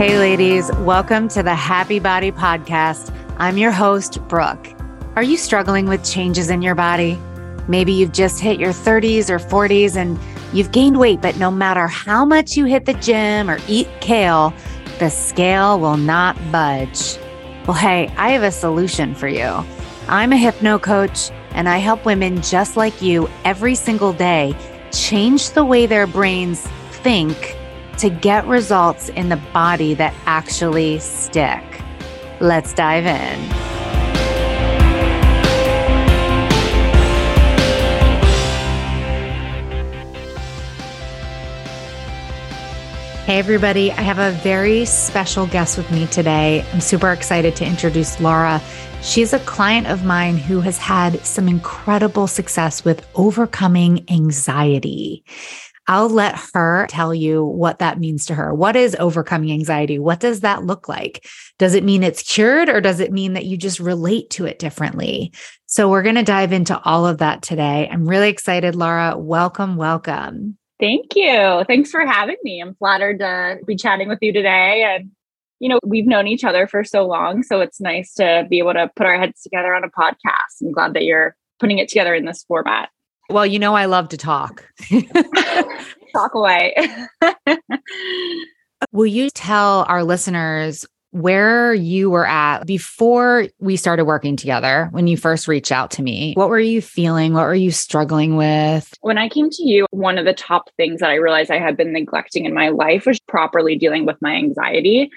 Hey, ladies, welcome to the Happy Body Podcast. I'm your host, Brooke. Are you struggling with changes in your body? Maybe you've just hit your 30s or 40s and you've gained weight, but no matter how much you hit the gym or eat kale, the scale will not budge. Well, hey, I have a solution for you. I'm a hypno coach and I help women just like you every single day change the way their brains think to get results in the body that actually stick. Let's dive in. Hey, everybody. I have a very special guest with me today. I'm super excited to introduce Laura. She's a client of mine who has had some incredible success with overcoming anxiety. I'll let her tell you what that means to her. What is overcoming anxiety? What does that look like? Does it mean it's cured or does it mean that you just relate to it differently? So, we're going to dive into all of that today. I'm really excited, Laura. Welcome, welcome. Thank you. Thanks for having me. I'm flattered to be chatting with you today. And, you know, we've known each other for so long. So, it's nice to be able to put our heads together on a podcast. I'm glad that you're putting it together in this format. Well, you know, I love to talk. talk away. Will you tell our listeners where you were at before we started working together when you first reached out to me? What were you feeling? What were you struggling with? When I came to you, one of the top things that I realized I had been neglecting in my life was properly dealing with my anxiety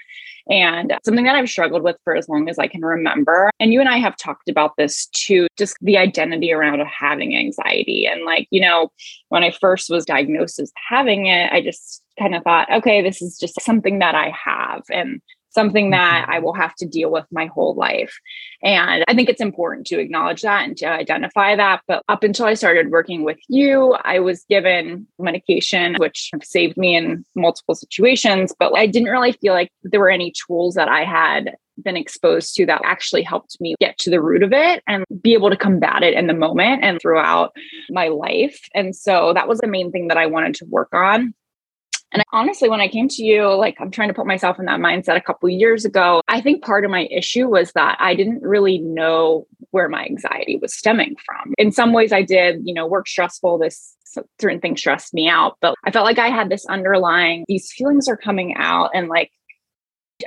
and something that I've struggled with for as long as I can remember. And you and I have talked about this too, just the identity around having anxiety. And like, you know, when I first was diagnosed as having it, I just kind of thought, okay, this is just something that I have. And something that mm-hmm. I will have to deal with my whole life. And I think it's important to acknowledge that and to identify that. But up until I started working with you, I was given medication, which saved me in multiple situations. But I didn't really feel like there were any tools that I had been exposed to that actually helped me get to the root of it and be able to combat it in the moment and throughout my life. And so that was the main thing that I wanted to work on. And honestly, when I came to you, like I'm trying to put myself in that mindset a couple years ago, I think part of my issue was that I didn't really know where my anxiety was stemming from. In some ways, I did, you know, work stressful, this certain things stressed me out, but I felt like I had this underlying, these feelings are coming out and like,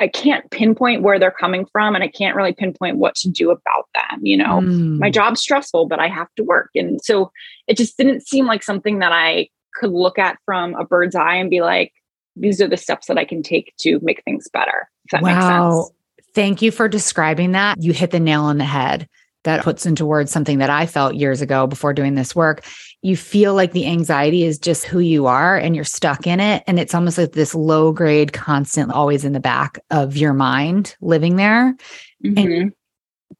I can't pinpoint where they're coming from and I can't really pinpoint what to do about them. You know, mm. my job's stressful, but I have to work. And so it just didn't seem like something that I could look at from a bird's eye and be like, these are the steps that I can take to make things better. If that wow. makes sense. Thank you for describing that. You hit the nail on the head. That puts into words something that I felt years ago before doing this work. You feel like the anxiety is just who you are and you're stuck in it. And it's almost like this low grade, constant, always in the back of your mind living there. Mm-hmm. And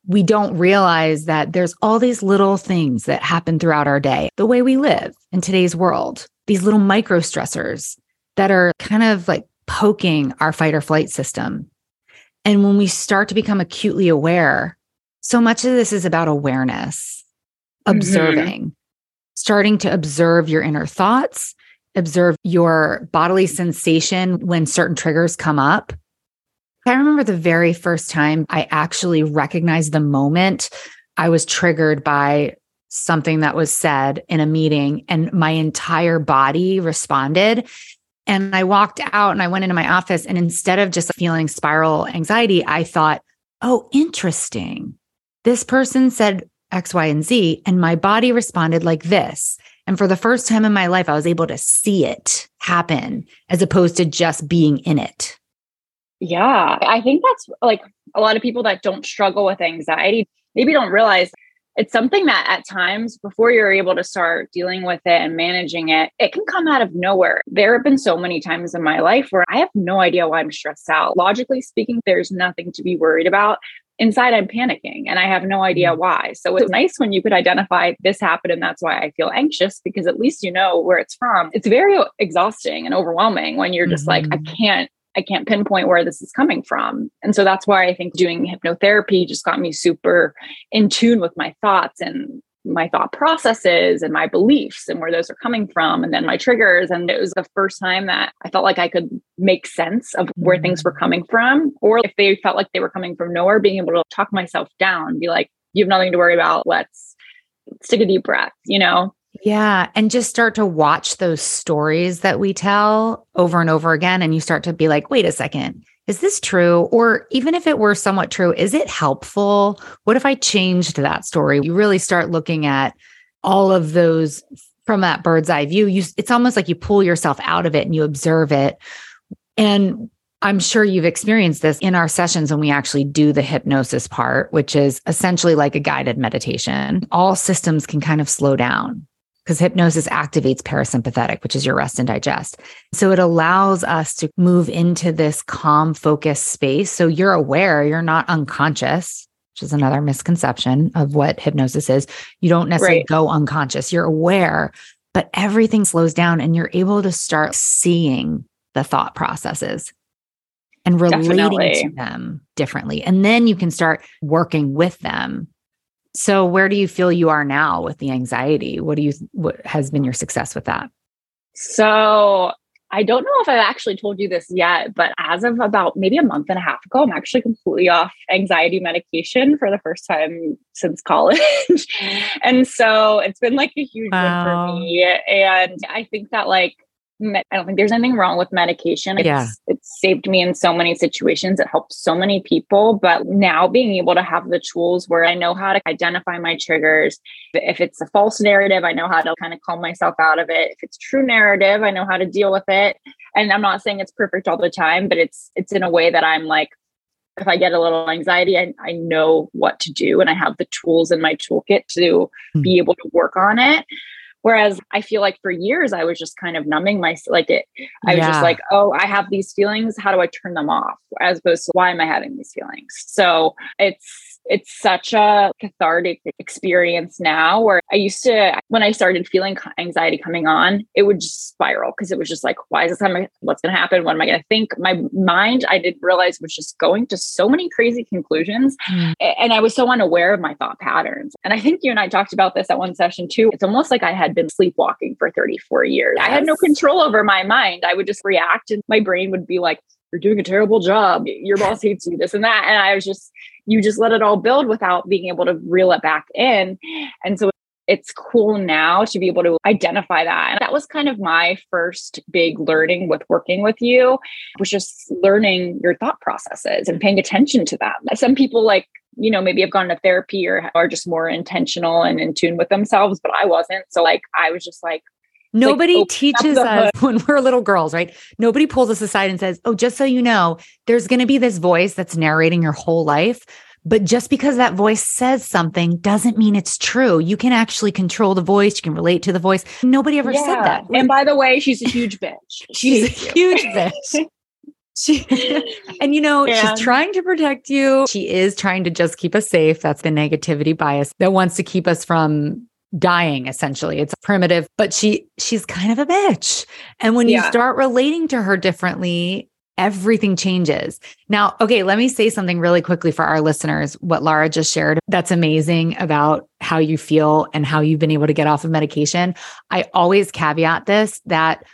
we don't realize that there's all these little things that happen throughout our day, the way we live in today's world, these little micro stressors that are kind of like poking our fight or flight system. And when we start to become acutely aware, so much of this is about awareness, mm-hmm. observing, mm-hmm. starting to observe your inner thoughts, observe your bodily sensation when certain triggers come up I remember the very first time I actually recognized the moment I was triggered by something that was said in a meeting, and my entire body responded. And I walked out and I went into my office. And instead of just feeling spiral anxiety, I thought, oh, interesting. This person said X, Y, and Z, and my body responded like this. And for the first time in my life, I was able to see it happen as opposed to just being in it. Yeah, I think that's like a lot of people that don't struggle with anxiety maybe don't realize it's something that at times before you're able to start dealing with it and managing it, it can come out of nowhere. There have been so many times in my life where I have no idea why I'm stressed out. Logically speaking, there's nothing to be worried about. Inside, I'm panicking and I have no idea mm. why. So it's nice when you could identify this happened and that's why I feel anxious because at least you know where it's from. It's very exhausting and overwhelming when you're just mm-hmm. like, I mm-hmm. can't I can't pinpoint where this is coming from. And so that's why I think doing hypnotherapy just got me super in tune with my thoughts and my thought processes and my beliefs and where those are coming from and then my triggers. And it was the first time that I felt like I could make sense of where things were coming from or if they felt like they were coming from nowhere being able to talk myself down be like you have nothing to worry about. Let's, let's take a deep breath you know yeah. And just start to watch those stories that we tell over and over again. And you start to be like, wait a second, is this true? Or even if it were somewhat true, is it helpful? What if I changed that story? You really start looking at all of those from that bird's eye view. You, it's almost like you pull yourself out of it and you observe it. And I'm sure you've experienced this in our sessions when we actually do the hypnosis part, which is essentially like a guided meditation. All systems can kind of slow down because hypnosis activates parasympathetic, which is your rest and digest. So it allows us to move into this calm, focused space. So you're aware, you're not unconscious, which is another misconception of what hypnosis is. You don't necessarily right. go unconscious, you're aware, but everything slows down and you're able to start seeing the thought processes and relating Definitely. to them differently. And then you can start working with them so where do you feel you are now with the anxiety? What do you what has been your success with that? So I don't know if I've actually told you this yet, but as of about maybe a month and a half ago, I'm actually completely off anxiety medication for the first time since college. and so it's been like a huge wow. win for me. And I think that like I don't think there's anything wrong with medication. It's, yeah. it's saved me in so many situations. It helps so many people. But now being able to have the tools where I know how to identify my triggers. If it's a false narrative, I know how to kind of calm myself out of it. If it's true narrative, I know how to deal with it. And I'm not saying it's perfect all the time, but it's it's in a way that I'm like, if I get a little anxiety, I, I know what to do and I have the tools in my toolkit to mm-hmm. be able to work on it. Whereas I feel like for years I was just kind of numbing my like it. I was just like, oh, I have these feelings. How do I turn them off? As opposed to why am I having these feelings? So it's it's such a cathartic experience now where I used to, when I started feeling anxiety coming on, it would just spiral because it was just like, why is this happening? What's going to happen? What am I going to think? My mind, I didn't realize was just going to so many crazy conclusions. Mm. And I was so unaware of my thought patterns. And I think you and I talked about this at one session too. It's almost like I had been sleepwalking for 34 years. Yes. I had no control over my mind. I would just react and my brain would be like, you're doing a terrible job. Your boss hates you, this and that. And I was just, you just let it all build without being able to reel it back in. And so it's cool now to be able to identify that. And that was kind of my first big learning with working with you, was just learning your thought processes and paying attention to that. Some people like, you know, maybe have gone to therapy or are just more intentional and in tune with themselves, but I wasn't. So like I was just like, Nobody oh, like, teaches us when we're little girls, right? Nobody pulls us aside and says, Oh, just so you know, there's going to be this voice that's narrating your whole life. But just because that voice says something doesn't mean it's true. You can actually control the voice. You can relate to the voice. Nobody ever yeah. said that. And by the way, she's a huge bitch. She's a huge bitch. She, and you know, yeah. she's trying to protect you. She is trying to just keep us safe. That's the negativity bias that wants to keep us from dying essentially. It's primitive but she she's kind of a bitch. And when yeah. you start relating to her differently everything changes. Now okay let me say something really quickly for our listeners what Laura just shared. That's amazing about how you feel and how you've been able to get off of medication. I always caveat this that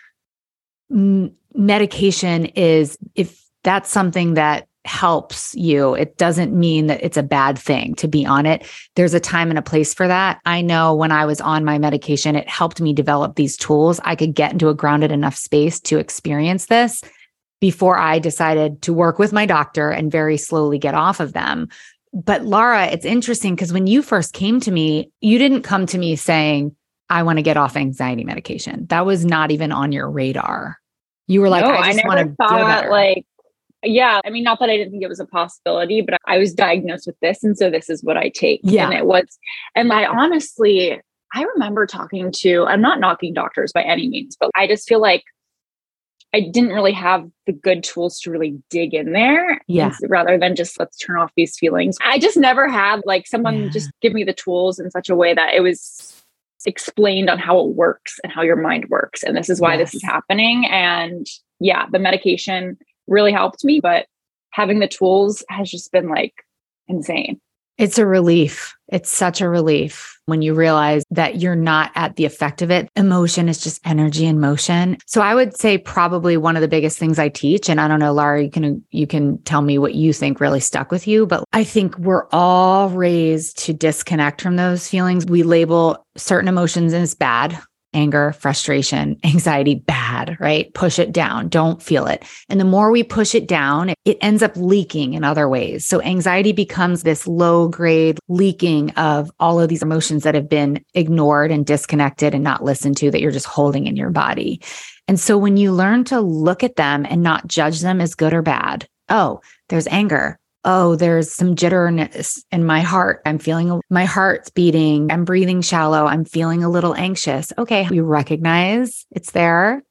medication is if that's something that helps you. It doesn't mean that it's a bad thing to be on it. There's a time and a place for that. I know when I was on my medication, it helped me develop these tools. I could get into a grounded enough space to experience this before I decided to work with my doctor and very slowly get off of them. But Laura, it's interesting because when you first came to me, you didn't come to me saying, I want to get off anxiety medication. That was not even on your radar. You were like, no, I just I want to thought, like yeah. I mean, not that I didn't think it was a possibility, but I was diagnosed with this. And so this is what I take. Yeah. And it was, and I honestly, I remember talking to, I'm not knocking doctors by any means, but I just feel like I didn't really have the good tools to really dig in there. Yeah. Rather than just let's turn off these feelings. I just never had like someone yeah. just give me the tools in such a way that it was explained on how it works and how your mind works. And this is why yes. this is happening. And yeah, the medication really helped me, but having the tools has just been like insane. It's a relief. It's such a relief when you realize that you're not at the effect of it. Emotion is just energy in motion. So I would say probably one of the biggest things I teach, and I don't know, Laura, you can you can tell me what you think really stuck with you, but I think we're all raised to disconnect from those feelings. We label certain emotions as bad, anger, frustration, anxiety bad, right? Push it down. Don't feel it. And the more we push it down, it ends up leaking in other ways. So anxiety becomes this low grade leaking of all of these emotions that have been ignored and disconnected and not listened to that you're just holding in your body. And so when you learn to look at them and not judge them as good or bad, oh, there's anger oh, there's some jitterness in my heart. I'm feeling my heart's beating. I'm breathing shallow. I'm feeling a little anxious. Okay. We recognize it's there.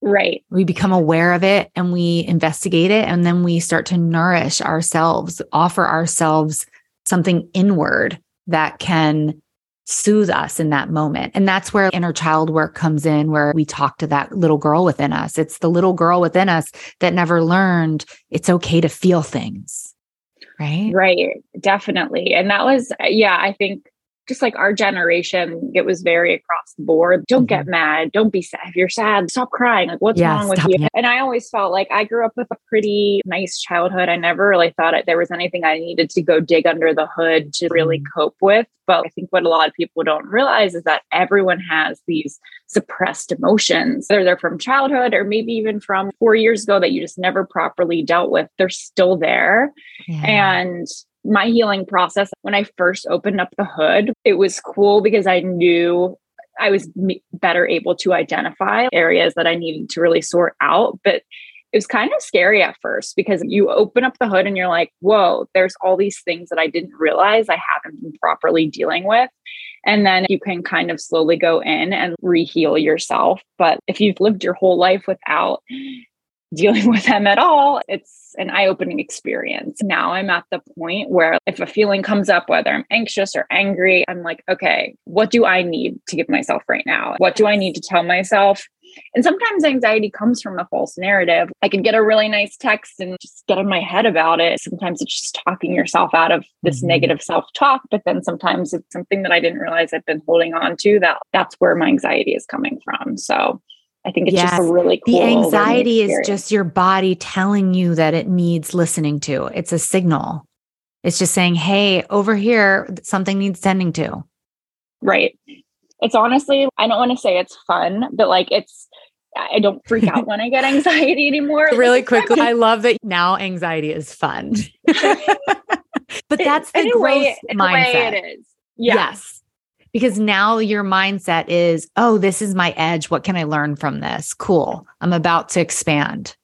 Right. We become aware of it and we investigate it. And then we start to nourish ourselves, offer ourselves something inward that can soothe us in that moment. And that's where inner child work comes in, where we talk to that little girl within us. It's the little girl within us that never learned it's okay to feel things right? Right, definitely. And that was, yeah, I think just like our generation, it was very across the board. Don't mm-hmm. get mad. Don't be sad. If you're sad, stop crying. Like, what's yeah, wrong with you? It. And I always felt like I grew up with a pretty nice childhood. I never really thought it, there was anything I needed to go dig under the hood to really mm-hmm. cope with. But I think what a lot of people don't realize is that everyone has these suppressed emotions. Whether they're from childhood or maybe even from four years ago that you just never properly dealt with, they're still there. Yeah. And my healing process, when I first opened up the hood, it was cool because I knew I was better able to identify areas that I needed to really sort out. But it was kind of scary at first because you open up the hood and you're like, whoa, there's all these things that I didn't realize I haven't been properly dealing with. And then you can kind of slowly go in and reheal yourself. But if you've lived your whole life without dealing with them at all, it's an eye opening experience. Now I'm at the point where if a feeling comes up, whether I'm anxious or angry, I'm like, okay, what do I need to give myself right now? What do I need to tell myself? And sometimes anxiety comes from a false narrative. I can get a really nice text and just get in my head about it. Sometimes it's just talking yourself out of this mm-hmm. negative self talk, but then sometimes it's something that I didn't realize I've been holding on to that that's where my anxiety is coming from. So I think it's yes. just a really cool. The anxiety is just your body telling you that it needs listening to. It's a signal. It's just saying, hey, over here, something needs tending to. Right. It's honestly, I don't want to say it's fun, but like it's, I don't freak out when I get anxiety anymore. really quickly, I love that now anxiety is fun. but that's the growth mindset. it is. Yeah. Yes because now your mindset is, oh, this is my edge. What can I learn from this? Cool. I'm about to expand.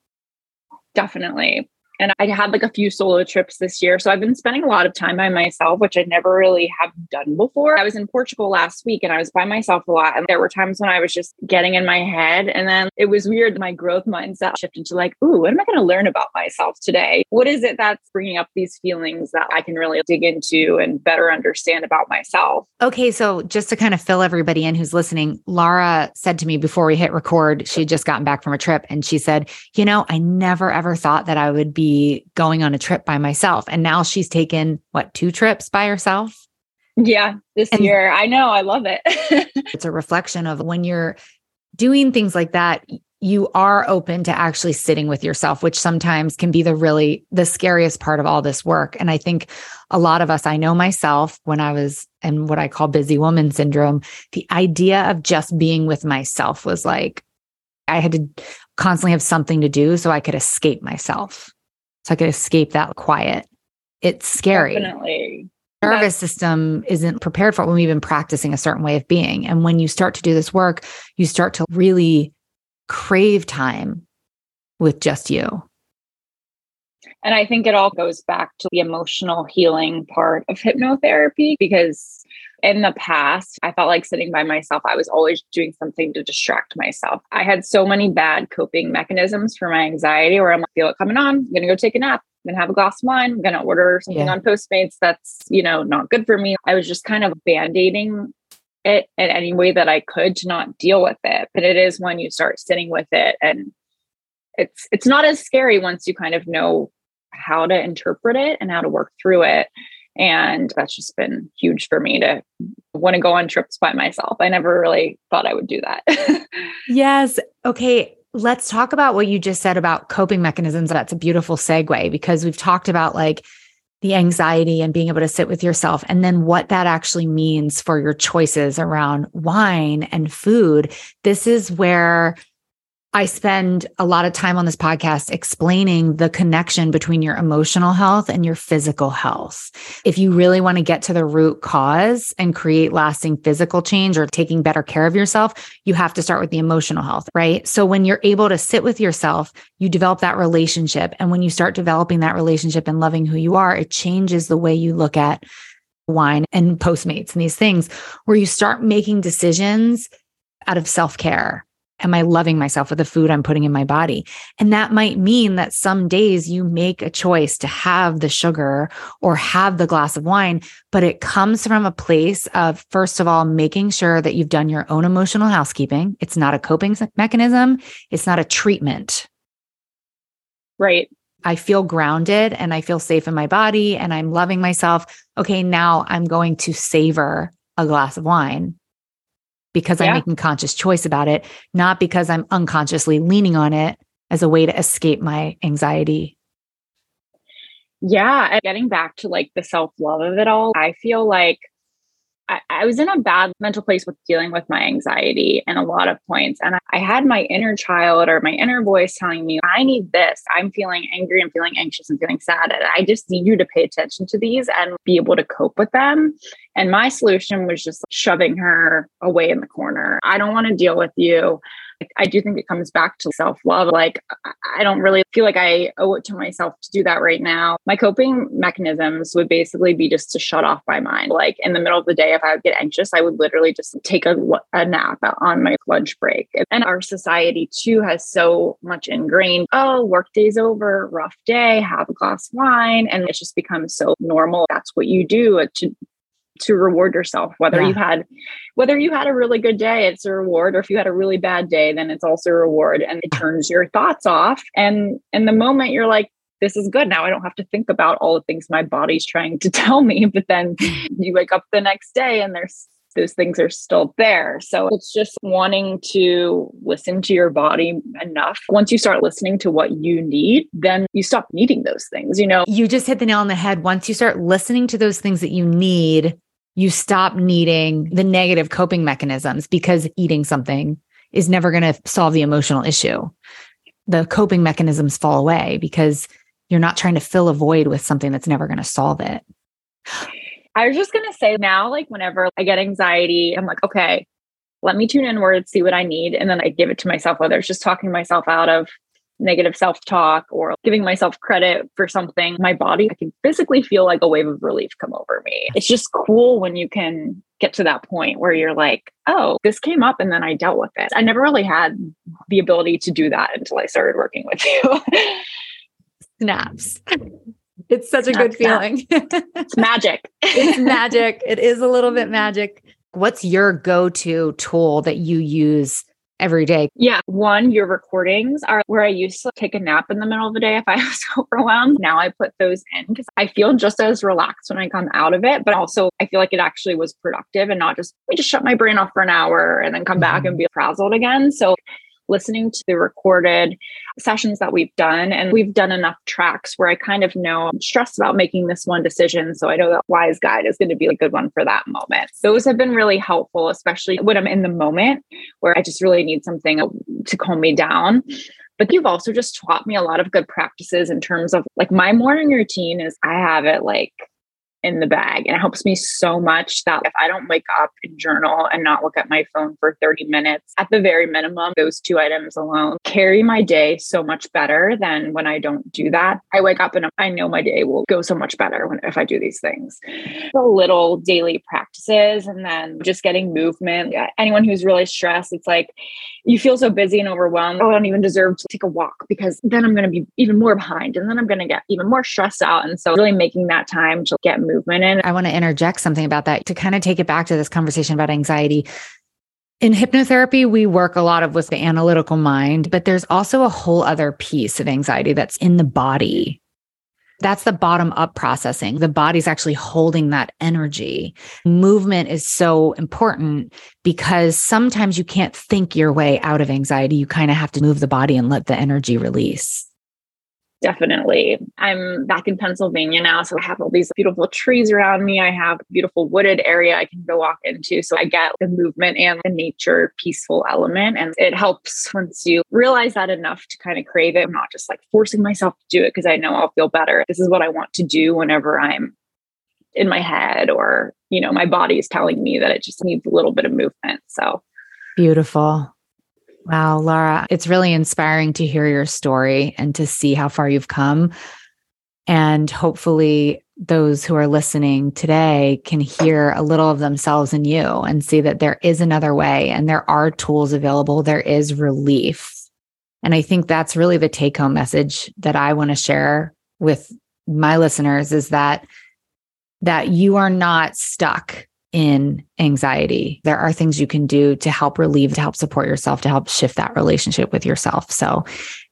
Definitely. And I had like a few solo trips this year. So I've been spending a lot of time by myself, which I never really have done before. I was in Portugal last week and I was by myself a lot. And there were times when I was just getting in my head. And then it was weird. My growth mindset shifted to like, ooh, what am I going to learn about myself today? What is it that's bringing up these feelings that I can really dig into and better understand about myself? Okay. So just to kind of fill everybody in who's listening, Laura said to me before we hit record, she had just gotten back from a trip and she said, you know, I never ever thought that I would be be going on a trip by myself. And now she's taken what, two trips by herself? Yeah, this and year. I know. I love it. it's a reflection of when you're doing things like that, you are open to actually sitting with yourself, which sometimes can be the really the scariest part of all this work. And I think a lot of us, I know myself when I was in what I call busy woman syndrome, the idea of just being with myself was like I had to constantly have something to do so I could escape myself so I could escape that quiet. It's scary. Definitely. Nervous system isn't prepared for it when we've been practicing a certain way of being. And when you start to do this work, you start to really crave time with just you. And I think it all goes back to the emotional healing part of hypnotherapy because in the past, I felt like sitting by myself, I was always doing something to distract myself. I had so many bad coping mechanisms for my anxiety where I'm like, feel it coming on, I'm gonna go take a nap. I'm gonna have a glass of wine. I'm gonna order something yeah. on Postmates that's, you know, not good for me. I was just kind of band-aiding it in any way that I could to not deal with it. But it is when you start sitting with it and it's it's not as scary once you kind of know how to interpret it and how to work through it And that's just been huge for me to want to go on trips by myself. I never really thought I would do that. yes. Okay. Let's talk about what you just said about coping mechanisms. That's a beautiful segue because we've talked about like the anxiety and being able to sit with yourself, and then what that actually means for your choices around wine and food. This is where I spend a lot of time on this podcast explaining the connection between your emotional health and your physical health. If you really want to get to the root cause and create lasting physical change or taking better care of yourself, you have to start with the emotional health, right? So when you're able to sit with yourself, you develop that relationship. And when you start developing that relationship and loving who you are, it changes the way you look at wine and Postmates and these things where you start making decisions out of self care Am I loving myself with the food I'm putting in my body? And that might mean that some days you make a choice to have the sugar or have the glass of wine, but it comes from a place of, first of all, making sure that you've done your own emotional housekeeping. It's not a coping mechanism, it's not a treatment. Right. I feel grounded and I feel safe in my body and I'm loving myself. Okay, now I'm going to savor a glass of wine because yeah. I'm making conscious choice about it, not because I'm unconsciously leaning on it as a way to escape my anxiety. Yeah. And getting back to like the self love of it all, I feel like I, I, was in a bad mental place with dealing with my anxiety and a lot of points. And I, I had my inner child or my inner voice telling me, I need this. I'm feeling angry. I'm feeling anxious. I'm feeling sad. And I just need you to pay attention to these and be able to cope with them. And my solution was just shoving her away in the corner. I don't want to deal with you. I do think it comes back to self love. Like, I don't really feel like I owe it to myself to do that right now. My coping mechanisms would basically be just to shut off my mind. Like, in the middle of the day, if I would get anxious, I would literally just take a, a nap on my lunch break. And our society, too, has so much ingrained oh, work day's over, rough day, have a glass of wine. And it's just become so normal. That's what you do to to reward yourself whether yeah. you had whether you had a really good day it's a reward or if you had a really bad day then it's also a reward and it turns your thoughts off and in the moment you're like this is good now i don't have to think about all the things my body's trying to tell me but then hmm. you wake up the next day and there's those things are still there. So it's just wanting to listen to your body enough. Once you start listening to what you need, then you stop needing those things, you know? You just hit the nail on the head. Once you start listening to those things that you need, you stop needing the negative coping mechanisms because eating something is never going to solve the emotional issue. The coping mechanisms fall away because you're not trying to fill a void with something that's never going to solve it. I was just going to say now, like, whenever I get anxiety, I'm like, okay, let me tune inward, see what I need. And then I give it to myself, whether it's just talking myself out of negative self talk or giving myself credit for something, my body, I can physically feel like a wave of relief come over me. It's just cool when you can get to that point where you're like, oh, this came up and then I dealt with it. I never really had the ability to do that until I started working with you. Snaps. It's such a good feeling. it's magic. it's magic. It is a little bit magic. What's your go to tool that you use every day? Yeah. One, your recordings are where I used to take a nap in the middle of the day if I was overwhelmed. Now I put those in because I feel just as relaxed when I come out of it, but also I feel like it actually was productive and not just, let me just shut my brain off for an hour and then come mm-hmm. back and be frazzled again. So listening to the recorded sessions that we've done. And we've done enough tracks where I kind of know I'm stressed about making this one decision. So I know that Wise Guide is going to be a good one for that moment. Those have been really helpful, especially when I'm in the moment where I just really need something to calm me down. But you've also just taught me a lot of good practices in terms of like my morning routine is I have it like in the bag. And it helps me so much that if I don't wake up and journal and not look at my phone for 30 minutes, at the very minimum, those two items alone carry my day so much better than when I don't do that. I wake up and I know my day will go so much better when if I do these things. The little daily practices and then just getting movement. Anyone who's really stressed, it's like you feel so busy and overwhelmed. Oh, I don't even deserve to take a walk because then I'm going to be even more behind and then I'm going to get even more stressed out. And so really making that time to get movement movement. I want to interject something about that to kind of take it back to this conversation about anxiety. In hypnotherapy, we work a lot of with the analytical mind, but there's also a whole other piece of anxiety that's in the body that's the bottom up processing. The body's actually holding that energy. Movement is so important because sometimes you can't think your way out of anxiety. You kind of have to move the body and let the energy release. Definitely. I'm back in Pennsylvania now. So I have all these beautiful trees around me. I have a beautiful wooded area I can go walk into. So I get the movement and the nature peaceful element. And it helps once you realize that enough to kind of crave it. I'm not just like forcing myself to do it because I know I'll feel better. This is what I want to do whenever I'm in my head or, you know, my body is telling me that it just needs a little bit of movement. So beautiful. Wow, Laura, it's really inspiring to hear your story and to see how far you've come. And hopefully, those who are listening today can hear a little of themselves in you and see that there is another way and there are tools available. There is relief. And I think that's really the take home message that I want to share with my listeners is that that you are not stuck in anxiety. There are things you can do to help relieve, to help support yourself, to help shift that relationship with yourself. So,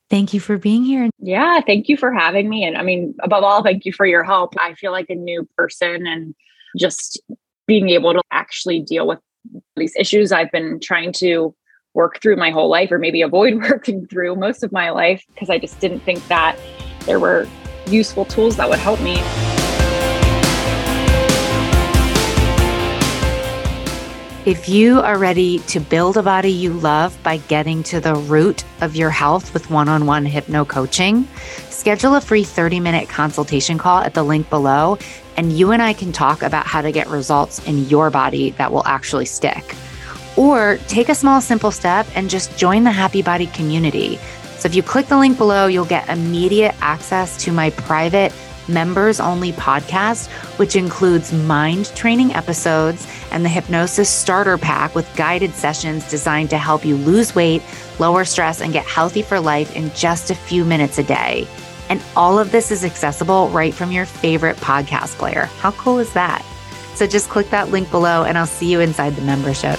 thank you for being here. Yeah, thank you for having me. And I mean, above all, thank you for your help. I feel like a new person and just being able to actually deal with these issues I've been trying to work through my whole life, or maybe avoid working through most of my life, because I just didn't think that there were useful tools that would help me. If you are ready to build a body you love by getting to the root of your health with one on one hypno coaching, schedule a free 30 minute consultation call at the link below, and you and I can talk about how to get results in your body that will actually stick. Or take a small, simple step and just join the Happy Body community. So if you click the link below, you'll get immediate access to my private members only podcast, which includes mind training episodes and the hypnosis starter pack with guided sessions designed to help you lose weight, lower stress, and get healthy for life in just a few minutes a day. And all of this is accessible right from your favorite podcast player. How cool is that? So just click that link below and I'll see you inside the membership.